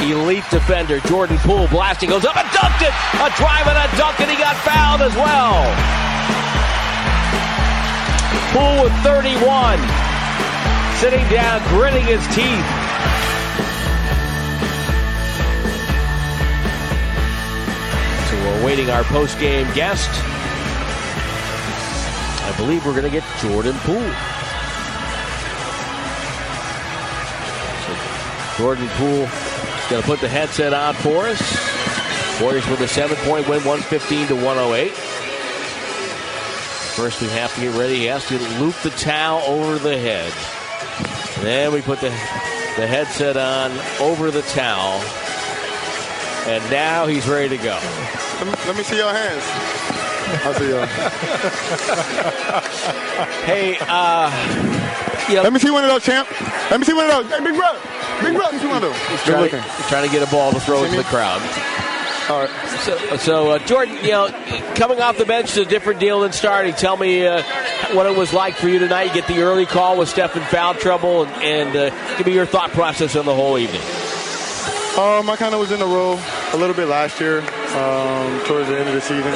elite defender Jordan Poole blasting goes up and dunked it. A drive and a dunk, and he got fouled as well. Poole with 31, sitting down, gritting his teeth. So we're awaiting our post-game guest. I believe we're going to get Jordan Poole. Jordan Poole going to put the headset on for us. Warriors with a seven-point win, 115 to 108. First, we have to get ready. He has to loop the towel over the head. Then we put the, the headset on over the towel. And now he's ready to go. Let me, see your hands. I'll see y'all. Hey, uh, yeah. Let me see one of those, champ. Let me see one of those. Hey, big brother. Big brother, let me see one of those. He's trying, trying to get a ball to throw into the crowd. All right. So, so uh, Jordan, you know, coming off the bench is a different deal than starting. Tell me uh, what it was like for you tonight. You get the early call with Steph in foul trouble, and, and uh, give me your thought process on the whole evening. Um, I kind of was in the role a little bit last year, um, towards the end of the season.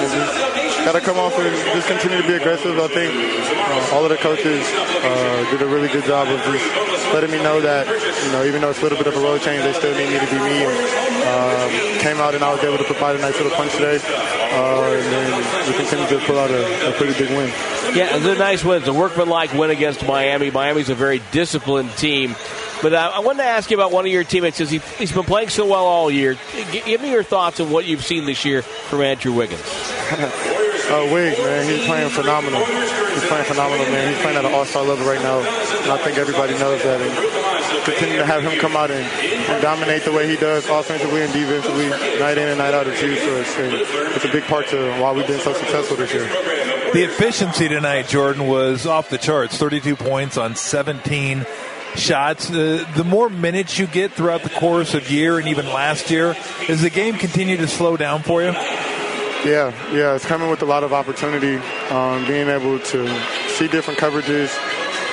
And just got to come off and just continue to be aggressive. I think uh, all of the coaches uh, did a really good job of just letting me know that, you know, even though it's a little bit of a role change, they still need me to be me. And um, came out and I was able to provide a nice little punch today. Uh, and then we continue to pull out a, a pretty big win. Yeah, it's a nice win. It's a workmanlike win against Miami. Miami's a very disciplined team. But uh, I wanted to ask you about one of your teammates because he, he's been playing so well all year. G- give me your thoughts on what you've seen this year from Andrew Wiggins. Uh, Wiggs, man, he's playing phenomenal. He's playing phenomenal, man. He's playing at an all-star level right now, and I think everybody knows that. And continue to have him come out and, and dominate the way he does, offensively and defensively, night in and night out, is huge for us. And it's a big part to why we've been so successful this year. The efficiency tonight, Jordan, was off the charts. 32 points on 17 shots. Uh, the more minutes you get throughout the course of year and even last year, does the game continue to slow down for you? Yeah, yeah, it's coming with a lot of opportunity. Um, being able to see different coverages,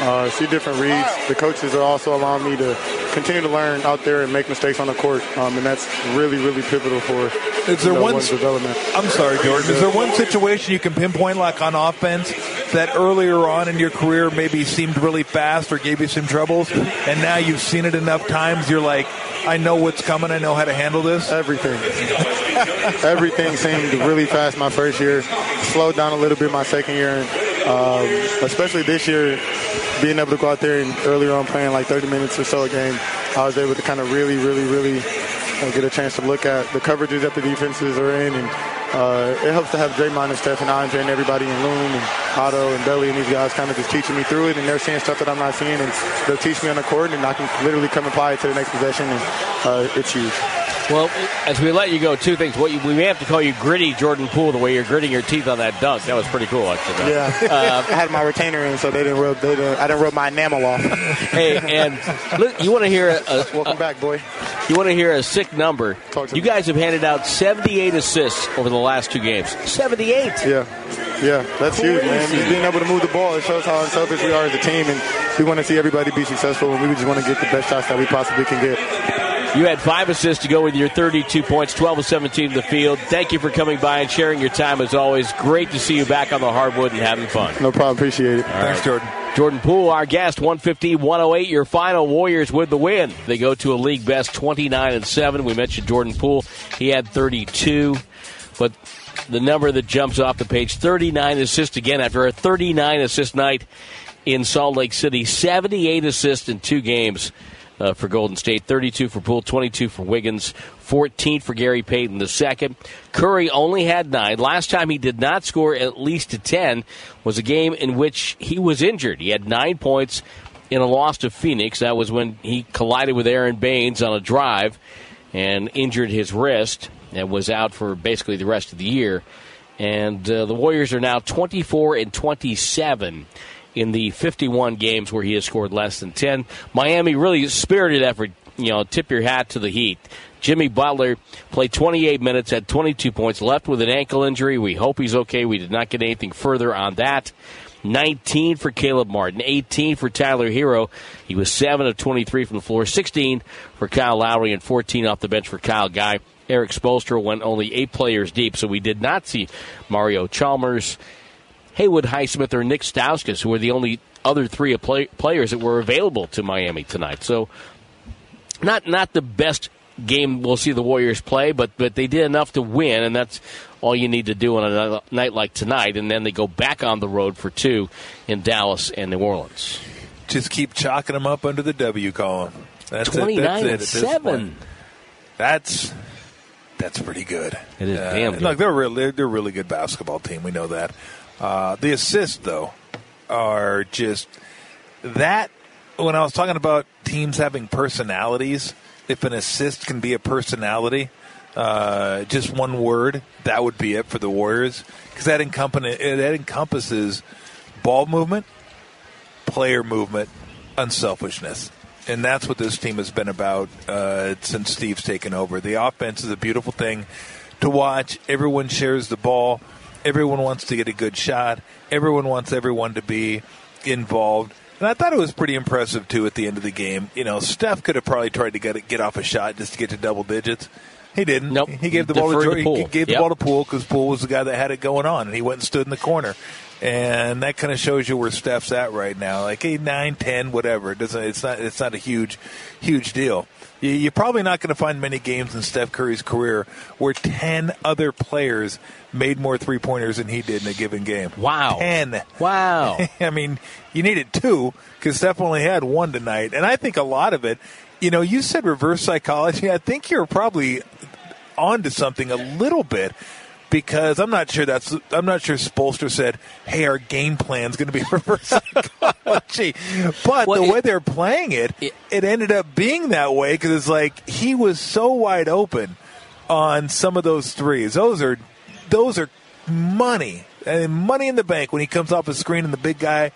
uh, see different reads. The coaches are also allowing me to continue to learn out there and make mistakes on the court, um, and that's really, really pivotal for Is there know, one development. I'm sorry, Jordan. Is there one situation you can pinpoint, like on offense, that earlier on in your career maybe seemed really fast or gave you some troubles, and now you've seen it enough times, you're like, I know what's coming. I know how to handle this. Everything. Everything seemed really fast my first year. Slowed down a little bit my second year, and um, especially this year, being able to go out there and earlier on playing like 30 minutes or so a game, I was able to kind of really, really, really uh, get a chance to look at the coverages that the defenses are in, and uh, it helps to have Draymond and Steph and Andre and everybody in Loon and Otto and Belly and these guys kind of just teaching me through it, and they're seeing stuff that I'm not seeing, and they'll teach me on the court, and I can literally come apply it to the next possession, and uh, it's huge. Well, as we let you go, two things. What you, we may have to call you gritty Jordan Poole, the way you're gritting your teeth on that dunk. That was pretty cool, actually. Yeah, Uh, I had my retainer in, so they didn't rub. They didn't, I didn't rub my enamel off. hey, and look, you want to hear a, a, Welcome back, boy. you want to hear a sick number? Talk to You guys have handed out 78 assists over the last two games. 78. Yeah, yeah, that's huge, man. Just being able to move the ball, it shows how unselfish we are as a team, and we want to see everybody be successful, and we just want to get the best shots that we possibly can get. You had five assists to go with your 32 points, 12 of 17 in the field. Thank you for coming by and sharing your time as always. Great to see you back on the hardwood and having fun. No problem. Appreciate it. Thanks, Jordan. Jordan Poole, our guest, 150 108, your final Warriors with the win. They go to a league best 29 and 7. We mentioned Jordan Poole, he had 32, but the number that jumps off the page 39 assists again after a 39 assist night in Salt Lake City, 78 assists in two games. Uh, for Golden State, 32 for Poole, 22 for Wiggins, 14 for Gary Payton the second. Curry only had nine. Last time he did not score at least a 10 was a game in which he was injured. He had nine points in a loss to Phoenix. That was when he collided with Aron Baynes on a drive and injured his wrist and was out for basically the rest of the year. And uh, the Warriors are now 24 and 27 in the 51 games where he has scored less than 10. Miami really spirited effort. You know, tip your hat to the Heat. Jimmy Butler played 28 minutes, had 22 points, left with an ankle injury. We hope he's okay. We did not get anything further on that. 19 for Caleb Martin, 18 for Tyler Herro. He was 7 of 23 from the floor, 16 for Kyle Lowry, and 14 off the bench for Kyle Guy. Erik Spoelstra went only eight players deep, so we did not see Mario Chalmers, Haywood Highsmith, or Nick Stauskas, who were the only other three play- players that were available to Miami tonight. So, not not the best game we'll see the Warriors play, but but they did enough to win, and that's all you need to do on a night like tonight. And then they go back on the road for two in Dallas and New Orleans. Just keep chalking them up under the W column. That's twenty nine and seven. That's that's pretty good. It is uh, damn good. Look, they're really they're a really good basketball team. We know that. Uh, the assists though are just that. When I was talking about teams having personalities, if an assist can be a personality, uh, just one word, that would be it for the Warriors because that, that encompasses ball movement, player movement, unselfishness. And that's what this team has been about uh, since Steve's taken over. The offense is a beautiful thing to watch. Everyone shares the ball. Everyone wants to get a good shot. Everyone wants everyone to be involved. And I thought it was pretty impressive too at the end of the game. You know, Steph could have probably tried to get it, get off a shot just to get to double digits. He didn't. Nope. He gave the ball to, to Poole. He gave the yep. ball to Poole because Poole was the guy that had it going on, and he went and stood in the corner. And that kind of shows you where Steph's at right now, like eight, nine, ten, whatever. It doesn't. It's not. It's not a huge, huge deal. You're probably not going to find many games in Steph Curry's career where 10 other players made more three pointers than he did in a given game. Wow. 10. Wow. I mean, you needed two because Steph only had one tonight. And I think a lot of it, you know, you said reverse psychology. I think you're probably onto something a little bit because I'm not sure that's I'm not sure Spoelstra said, "Hey, our game plan is going to be reverse psychology," but well, the it, way they're playing it, it, it ended up being that way because it's like he was so wide open on some of those threes. Those are those are money and money in the bank when he comes off the screen and the big guy,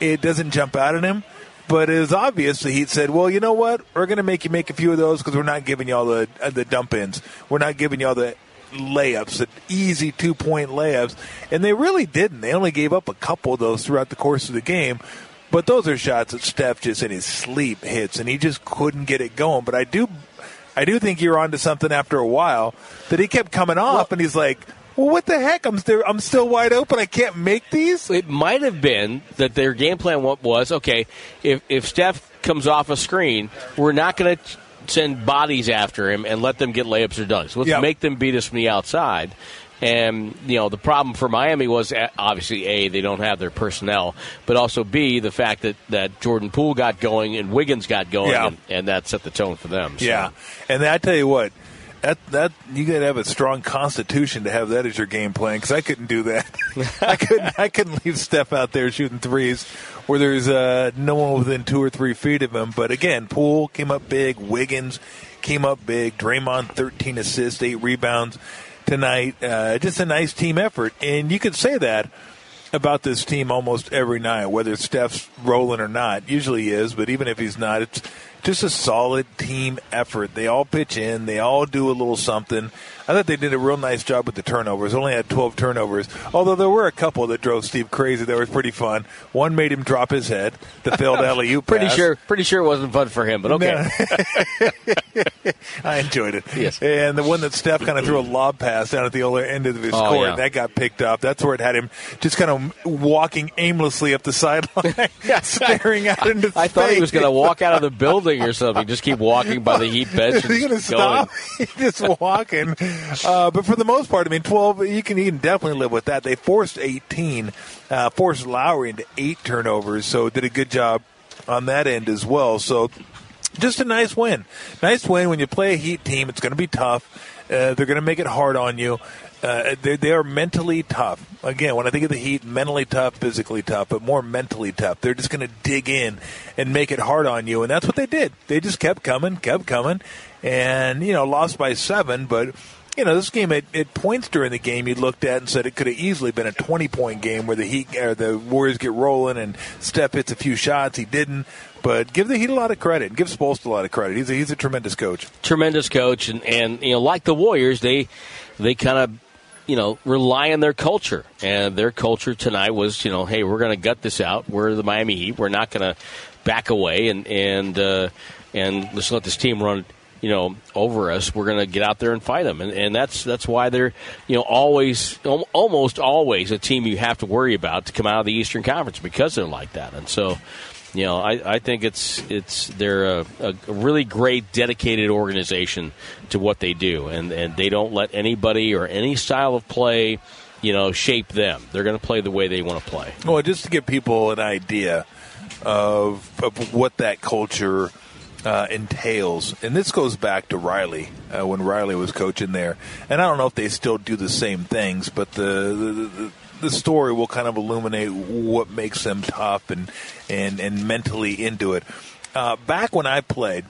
it doesn't jump out at him. But it was obvious that he said, "Well, you know what? We're going to make you make a few of those because we're not giving you all the uh, the dump ins. We're not giving you all the layups, easy two point layups." And they really didn't. They only gave up a couple of those throughout the course of the game. But those are shots that Steph just in his sleep hits, and he just couldn't get it going. But I do, I do think you're onto something after a while that he kept coming off, well, and he's like, well, what the heck? I'm still I'm still wide open. I can't make these. It might have been that their game plan was okay. If if Steph comes off a screen, we're not going to send bodies after him and let them get layups or dunks. Let's yep. make them beat us from the outside. And you know the problem for Miami was uh, obviously a they don't have their personnel, but also b the fact that that Jordan Poole got going and Wiggins got going, yeah. and, and, that set the tone for them. So. Yeah, and I tell you what, that that you got to have a strong constitution to have that as your game plan because I couldn't do that. I couldn't I couldn't leave Steph out there shooting threes where there's uh, no one within two or three feet of him. But again, Poole came up big. Wiggins came up big. Draymond 13 assists, eight rebounds tonight. Uh, just a nice team effort, and you could say that about this team almost every night, whether Steph's rolling or not. Usually he is, but even if he's not, it's just a solid team effort. They all pitch in, they all do a little something. I thought they did a real nice job with the turnovers. Only had 12 turnovers, although there were a couple that drove Steve crazy. That was pretty fun. One made him drop his head. The failed alley oop. pretty sure, pretty sure it wasn't fun for him, but okay. I enjoyed it. Yes. And the one that Steph kind of threw a lob pass down at the other end of his oh, court, yeah. that got picked up. That's where it had him just kind of walking aimlessly up the sideline, staring out into I, I thought he was going to walk out of the building or something. Just keep walking by the Heat bench. Is he going to stop? He's just walking. Uh, but for the most part, I mean, 12, you can, you can definitely live with that. They forced 18, uh, forced Lowry into eight turnovers, so did a good job on that end as well. So just a nice win. Nice win when you play a Heat team. It's going to be tough. Uh, they're going to make it hard on you. Uh, they, they are mentally tough. Again, when I think of the Heat, mentally tough, physically tough, but more mentally tough. They're just going to dig in and make it hard on you, and that's what they did. They just kept coming, kept coming, and you know lost by seven, but you know, this game at, at, points during the game you looked at and said it could have easily been a 20 point game where the Heat or the Warriors get rolling and Steph hits a few shots. He didn't. But give the Heat a lot of credit. Give Spoelstra a lot of credit. He's a, he's a tremendous coach. Tremendous coach, and, and you know, like the Warriors, they they kind of you know, rely on their culture. And their culture tonight was, you know, hey, we're going to gut this out. We're the Miami Heat. We're not going to back away and and uh, and let's let this team run you know over us we're going to get out there and fight them and, and that's that's why they're you know always almost always a team you have to worry about to come out of the eastern conference because they're like that and so you know i, I think it's it's they're a, a really great dedicated organization to what they do and and they don't let anybody or any style of play you know shape them they're going to play the way they want to play well just to give people an idea of, of what that culture uh, entails. And this goes back to Riley uh, when Riley was coaching there. And I don't know if they still do the same things, but the, the, the the story will kind of illuminate what makes them tough and and and mentally into it. Uh, back when I played,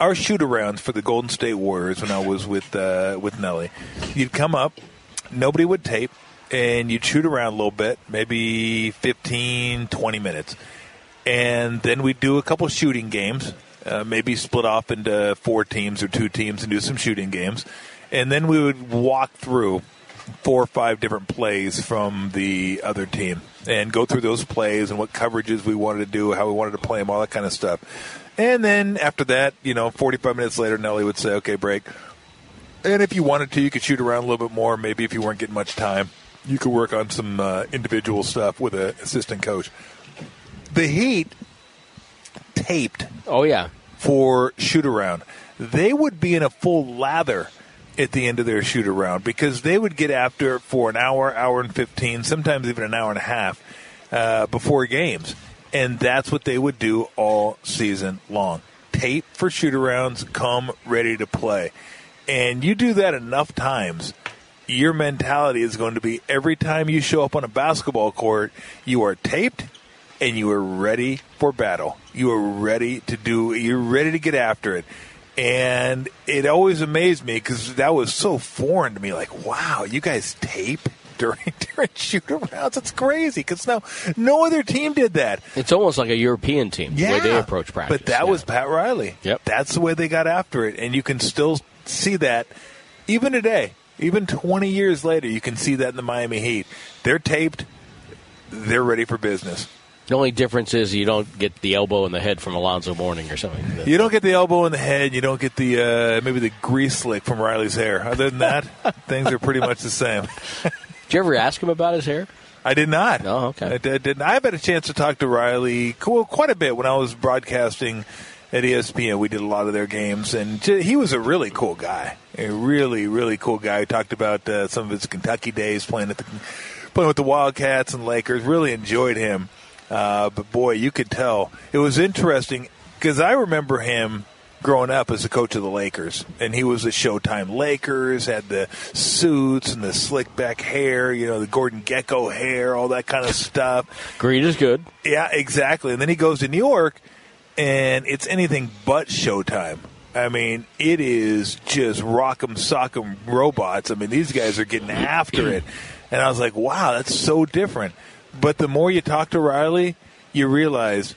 our shoot arounds for the Golden State Warriors when I was with uh, with Nelly, you'd come up, nobody would tape, and you'd shoot around a little bit, maybe 15, 20 minutes and then we'd do a couple shooting games, uh, maybe split off into four teams or two teams and do some shooting games, and then we would walk through four or five different plays from the other team and go through those plays and what coverages we wanted to do, how we wanted to play them, all that kind of stuff. And then after that, you know, 45 minutes later, Nelly would say, okay, break. And if you wanted to, you could shoot around a little bit more. Maybe if you weren't getting much time, you could work on some uh, individual stuff with an assistant coach the Heat taped. Oh yeah, for shoot around, they would be in a full lather at the end of their shoot around because they would get after it for an hour, hour and fifteen, sometimes even an hour and a half uh, before games, and that's what they would do all season long. Tape for shoot arounds, come ready to play, and you do that enough times your mentality is going to be every time you show up on a basketball court, you are taped and you are ready for battle. You are ready to do. You're ready to get after it. And it always amazed me because that was so foreign to me. Like, wow, you guys tape during during shoot arounds. It's crazy because no no other team did that. It's almost like a European team yeah, the way they approach practice. But that yeah. was Pat Riley. Yep, that's the way they got after it, and you can still see that even today. Even 20 years later, you can see that in the Miami Heat. They're taped. They're ready for business. The only difference is you don't get the elbow in the head from Alonzo Mourning or something. You don't get the elbow in the head. You don't get the uh, maybe the grease slick from Riley's hair. Other than that, things are pretty much the same. did you ever ask him about his hair? I did not. Oh, okay. I did. I've had a chance to talk to Riley quite a bit when I was broadcasting at ESPN. We did a lot of their games, and he was a really cool guy. A really, really cool guy. He talked about uh, some of his Kentucky days playing at the playing with the Wildcats and Lakers. Really enjoyed him. Uh, but boy, you could tell it was interesting because I remember him growing up as a coach of the Lakers, and he was the Showtime Lakers, had the suits and the slick back hair, you know, the Gordon Gekko hair, all that kind of stuff. Green is good. Yeah, exactly. And then he goes to New York, and it's anything but Showtime. I mean, it is just rock'em sock'em robots. I mean, these guys are getting after it. And I was like, wow, that's so different. But the more you talk to Riley, you realize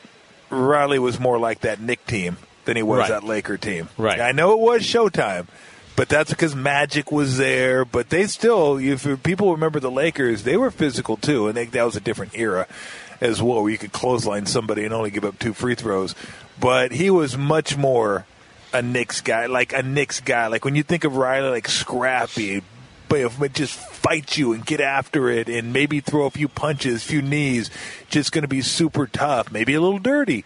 Riley was more like that Knick team than he was right. that Laker team. Right. I know it was Showtime, but that's because Magic was there. But they still, if people remember the Lakers, they were physical too, and they, that was a different era as well, where you could clothesline somebody and only give up two free throws. But he was much more a Knicks guy, like a Knicks guy. Like when you think of Riley, like scrappy, but just fight you and get after it and maybe throw a few punches, a few knees. Just going to be super tough, maybe a little dirty.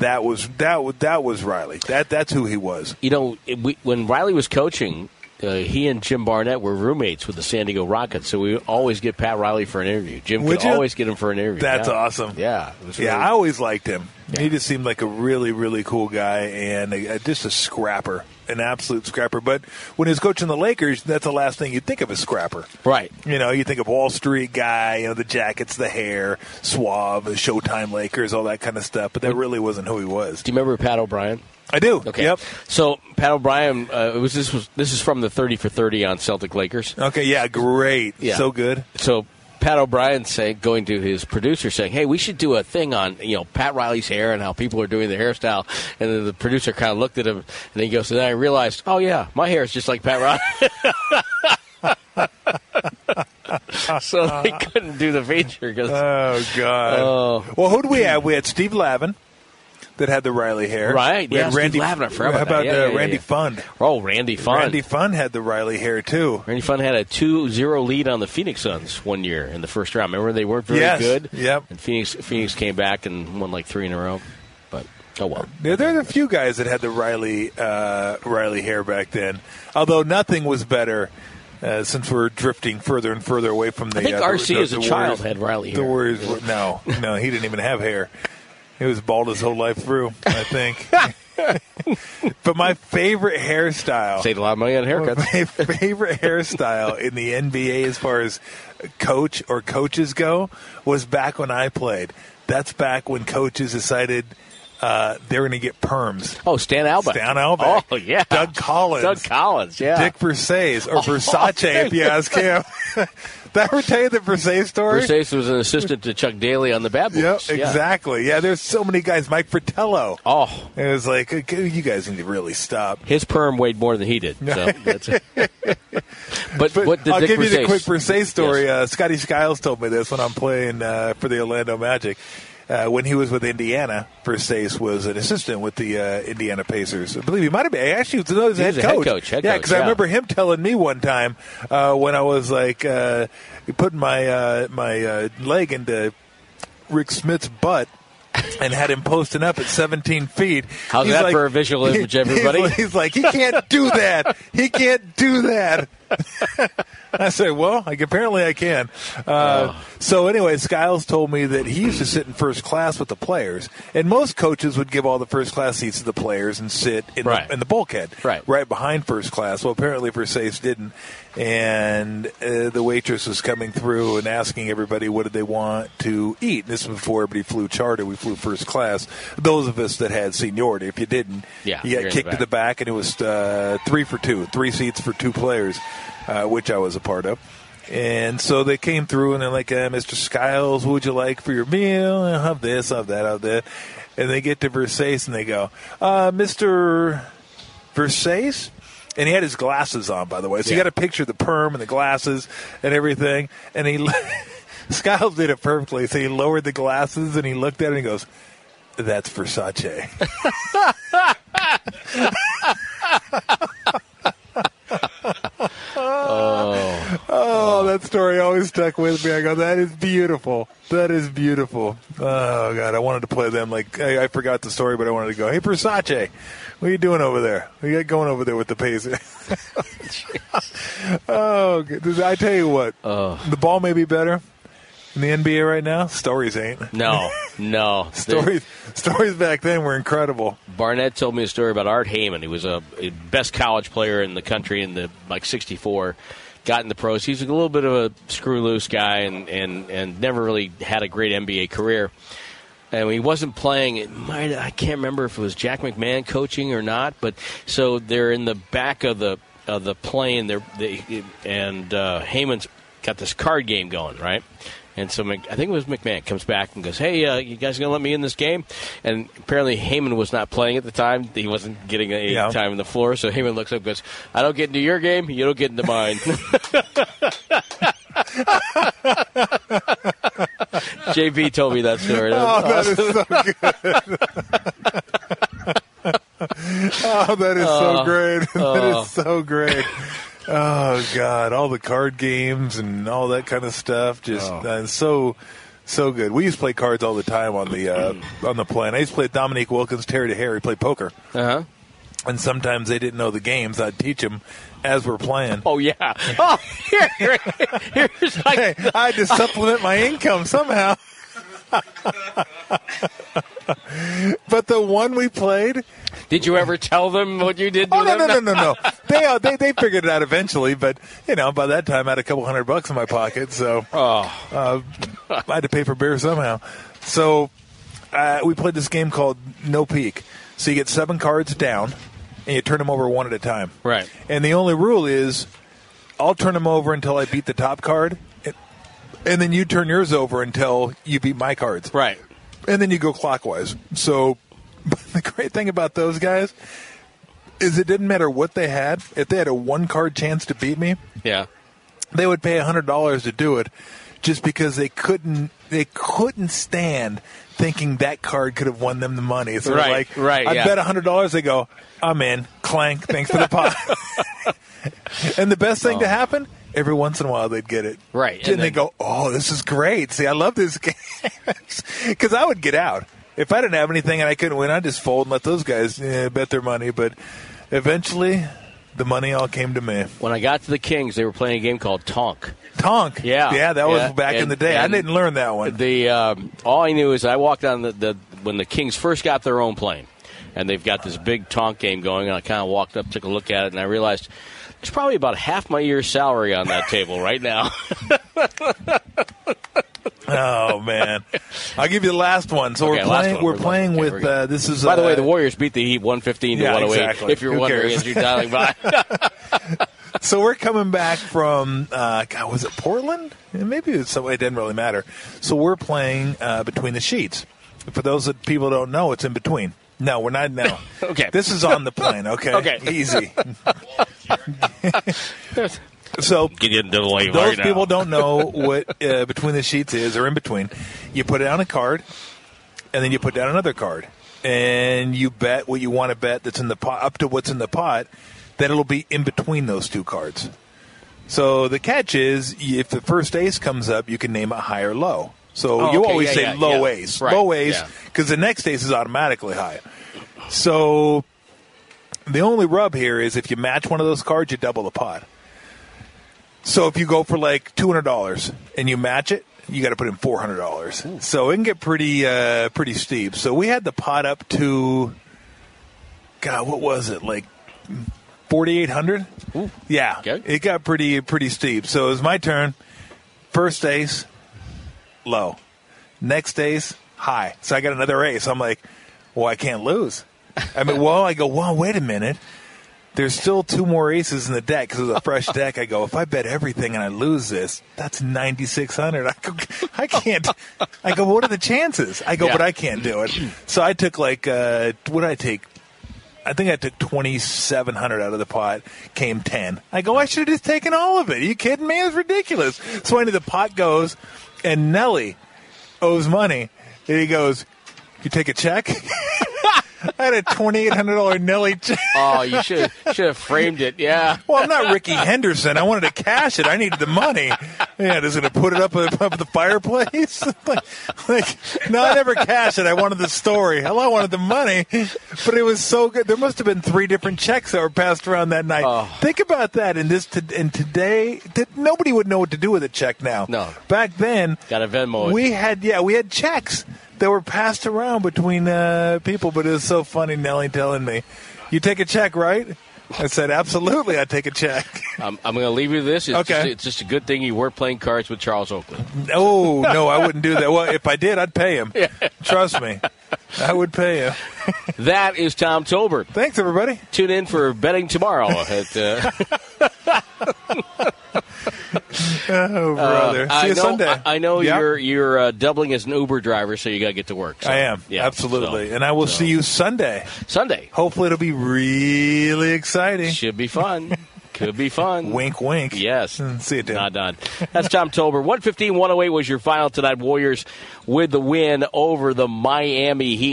That was that that was Riley. That that's who he was. You know, we, when Riley was coaching, uh, he and Jim Barnett were roommates with the San Diego Rockets, so we always get Pat Riley for an interview. Jim Would could you? always get him for an interview. That's yeah. awesome. Yeah, really, yeah. I always liked him. Yeah. He just seemed like a really, really cool guy and a, just a scrapper an absolute scrapper. But when he was coaching the Lakers, that's the last thing you'd think of as scrapper. Right. You know, you think of Wall Street guy, you know, the jackets, the hair, suave, Showtime Lakers, all that kind of stuff. But that really wasn't who he was. Do you remember Pat O'Brien? I do. Okay. Yep. So Pat O'Brien, uh, was this was this is from the thirty for thirty on Celtic Lakers. Okay. Yeah. Great. Yeah. So good. So Pat O'Brien saying, going to his producer saying, "Hey, we should do a thing on you know Pat Riley's hair and how people are doing the hairstyle." And then the producer kind of looked at him and then he goes, "And then I realized, oh yeah, my hair is just like Pat Riley." so they couldn't do the feature because Oh God. Oh. Well, who do we have? We had Steve Lavin that had the Riley hair. Right, We yeah, had Randy Lavin, I forgot How about that. about Yeah, uh, yeah, Randy. Pfund? oh, Randy Pfund. Randy Pfund had the Riley hair too. Randy Pfund had a 2-0 lead on the Phoenix Suns one year in the first round. Remember they weren't very Yes. good. Yep. And Phoenix Phoenix came back and won like three in a row. But oh well. Yeah, there's a few guys that had the Riley uh, Riley hair back then. Although nothing was better. Uh, since we're drifting further and further away from the, I think uh, the- RC the- as a the child Warriors- had Riley The. Warriors, no, no, he didn't even have hair. He was bald his whole life through. I think. but my favorite hairstyle Saved a lot of money on haircuts. my favorite hairstyle in the NBA as far as coach or coaches go was back when I played. That's back when coaches decided uh, they're going to get perms. Oh, Stan Albeck. Stan Albeck. Oh yeah. Doug Collins. Doug Collins. Yeah. Dick Versace or Versace, if you ask him. Did I ever tell you the Versace story? Versace was an assistant to Chuck Daly on the Bad Boys. Yep, Yeah. exactly. Yeah, there's so many guys. Mike Fratello. Oh, It was like, you guys need to really stop. his perm weighed more than he did. So that's but, But what did I'll Dick give you the quick Versace story. Yes. Uh, Scotty Skiles told me this when I'm playing uh, for the Orlando Magic. Uh, when he was with Indiana, Versace was an assistant with the uh, Indiana Pacers. I believe he might have been. Actually, he was the He head head coach. coach, head yeah, because I remember him telling me one time uh, when I was like uh, putting my uh, my uh, leg into Rik Smits' butt. And had him posting up at 17 feet. How's He's that like- for a visual image, everybody? He's like, he can't do that. He can't do that. I said, well, like, apparently I can. Uh, Oh. So anyway, Skiles told me that he used to sit in first class with the players, and most coaches would give all the first class seats to the players and sit in, Right. the, in the bulkhead, Right. right behind first class. Well, apparently Versace didn't, and uh, the waitress was coming through and asking everybody what did they want to eat. And This was before everybody flew charter; we flew first class. Those of us that had seniority, if you didn't, Yeah, you got kicked the to the back, and it was uh, three for two, three seats for two players, uh, which I was a part of. And so they came through and they're like, uh, Mr. Skiles, what would you like for your meal? I'll have this, I'll have that, I'll have that. And they get to Versace and they go, uh, Mr. Versace? And he had his glasses on, by the way. So you got to picture the perm and the glasses and everything. And he, Skiles did it perfectly. So he lowered the glasses and he looked at it and he goes, that's Versace. Oh, that story always stuck with me. I go, that is beautiful. That is beautiful. Oh God, I wanted to play them like I, I forgot the story, but I wanted to go. Hey, Versace, what are you doing over there? What you got going over there with the Pacers? oh. I tell you what, the ball may be better in the NBA right now. Stories ain't. No, no. Stories, stories back then were incredible. Barnett told me a story about Art Heyman. He was a best college player in the country in the like '64. Got in the pros. He's a little bit of a screw loose guy, and, and, and never really had a great NBA career. And he wasn't playing. It might I can't remember if it was Jack McMahon coaching or not. But so they're in the back of the of the plane. They're they, and uh, Heyman's got this card game going right. And so Mc, I think it was McMahon comes back and goes, "Hey, uh, you guys gonna let me in this game?" And apparently Heyman was not playing at the time; he wasn't getting any Yeah. time on the floor. So Heyman looks up and goes, "I don't get into your game; you don't get into mine." JB told me that story. Oh, That was that is so good. oh, that is so great. that oh. is so great. Oh God, all the card games and all that kind of stuff, just uh, so so good. We used to play cards all the time on the uh, on the plane. I used to play Dominique Wilkins, Terry Dehere, play poker, uh-huh. and sometimes they didn't know the games. I'd teach them as we're playing. Oh yeah. Oh, here, here's like Hey, I had to supplement my income somehow. but the one we played, Did you ever tell them what you did to oh no them? no no no no, they uh, they they figured it out eventually. But you know, by that time, I had a couple hundred bucks in my pocket, so Oh, uh, I had to pay for beer somehow. So uh, we played this game called No Peek. So you get seven cards down, and you turn them over one at a time. right. And the only rule is, I'll turn them over until I beat the top card, and, and then you turn yours over until you beat my cards. Right. And then you go clockwise. So the great thing about those guys is it didn't matter what they had. If they had a one card chance to beat me, Yeah. they would pay hundred dollars to do it, just because they couldn't they couldn't stand thinking that card could have won them the money. So Right, like, right, I yeah. bet hundred dollars. They go, I'm in. Clank. Thanks for the pot. and the best thing to oh. happen. Every once in a while, they'd get it. Oh. Right, And, and they go, oh, this is great. See, I love this game. Because I would get out. If I didn't have anything and I couldn't win, I'd just fold and let those guys eh, bet their money. But eventually, the money all came to me. When I got to the Kings, they were playing a game called Tonk. Tonk. Yeah, Yeah, that was yeah, back in the day. I didn't learn that one. The um, all I knew is I walked on the, the when the Kings first got their own plane, and they've got this big Tonk game going. And I kind of walked up, took a look at it, and I realized there's probably about half my year's salary on that table right now. oh man, I'll give you the last one. So Okay, we're playing. We're We're playing okay, with. Uh, this is. By the way, uh, the Warriors beat the Heat 115 to Yeah, 108. exactly. If you're Who wondering as you're dialing by. So we're coming back from, uh, God, was it Portland? Maybe it's so it didn't really matter. So we're playing uh, between the sheets. For those that people don't know, it's in between. No, we're not now. Okay. This is on the plane. Okay. Okay. Easy. so Get into the lane those right now. people don't know what uh, between the sheets is or in between. You put it on a card, and then you put down another card, and you bet what you want to bet that's in the pot up to what's in the pot. Then it'll be in between those two cards. So the catch is, if the first ace comes up, you can name it high or low. So Oh, you okay, always yeah, say yeah, low yeah. ace, Right, low ace, yeah. because the next ace is automatically high. So the only rub here is if you match one of those cards, you double the pot. So if you go for like two hundred dollars and you match it, you got to put in four hundred dollars. So it can get pretty uh, pretty steep. So we had the pot up to, God, what was it like? Forty eight hundred. Yeah, Okay. it got pretty pretty steep. So it was my turn. First ace, low. Next ace, high. So I got another ace. I'm like, well, I can't lose. I mean, well, I go, well, wait a minute. There's still two more aces in the deck because it's a fresh deck. I go, if I bet everything and I lose this, that's 9,600. I go, I can't. I go, what are the chances? I go, Yeah. but I can't do it. So I took like, uh, what did I take? I think I took 2,700 out of the pot, came 10. I go, I should have just taken all of it. Are you kidding me? It's ridiculous. So I the pot goes, and Nelly owes money. And he goes, You take a check? I had a $2,800 Nelly check. Oh, you should should have framed it. Yeah. Well, I'm not Rickey Henderson. I wanted to cash it. I needed the money. Yeah, just to put it up up the fireplace. like, like, no, I never cashed it. I wanted the story. Hell, I wanted the money. But it was so good. There must have been three different checks that were passed around that night. Oh. Think about that. In this, to, and today, that nobody would know what to do with a check now. No. Back then, Got a Venmo. we had yeah, we had checks that were passed around between uh, people. But it was so funny, Nellie telling me, "You take a check, right?" I said, "Absolutely, I take a check." I'm, I'm going to leave you this. It's Okay. Just, it's just a good thing you weren't playing cards with Charles Oakley. oh no, I wouldn't do that. Well, if I did, I'd pay him. Trust me, I would pay you. That is Tom Tolbert. Thanks, everybody. Tune in for betting tomorrow. At, uh, Oh, brother. See I you know, Sunday. I, I know Yep. you're you're uh, doubling as an Uber driver, so you got to get to work. So, I am yeah, absolutely, so- and I will so- see you Sunday. Sunday. Hopefully, it'll be really exciting. Should be fun. Could be fun. Wink, wink. Yes. Mm, See you, Tim. Not done. That's Tom Tolbert. 115 108 was your final tonight. Warriors with the win over the Miami Heat.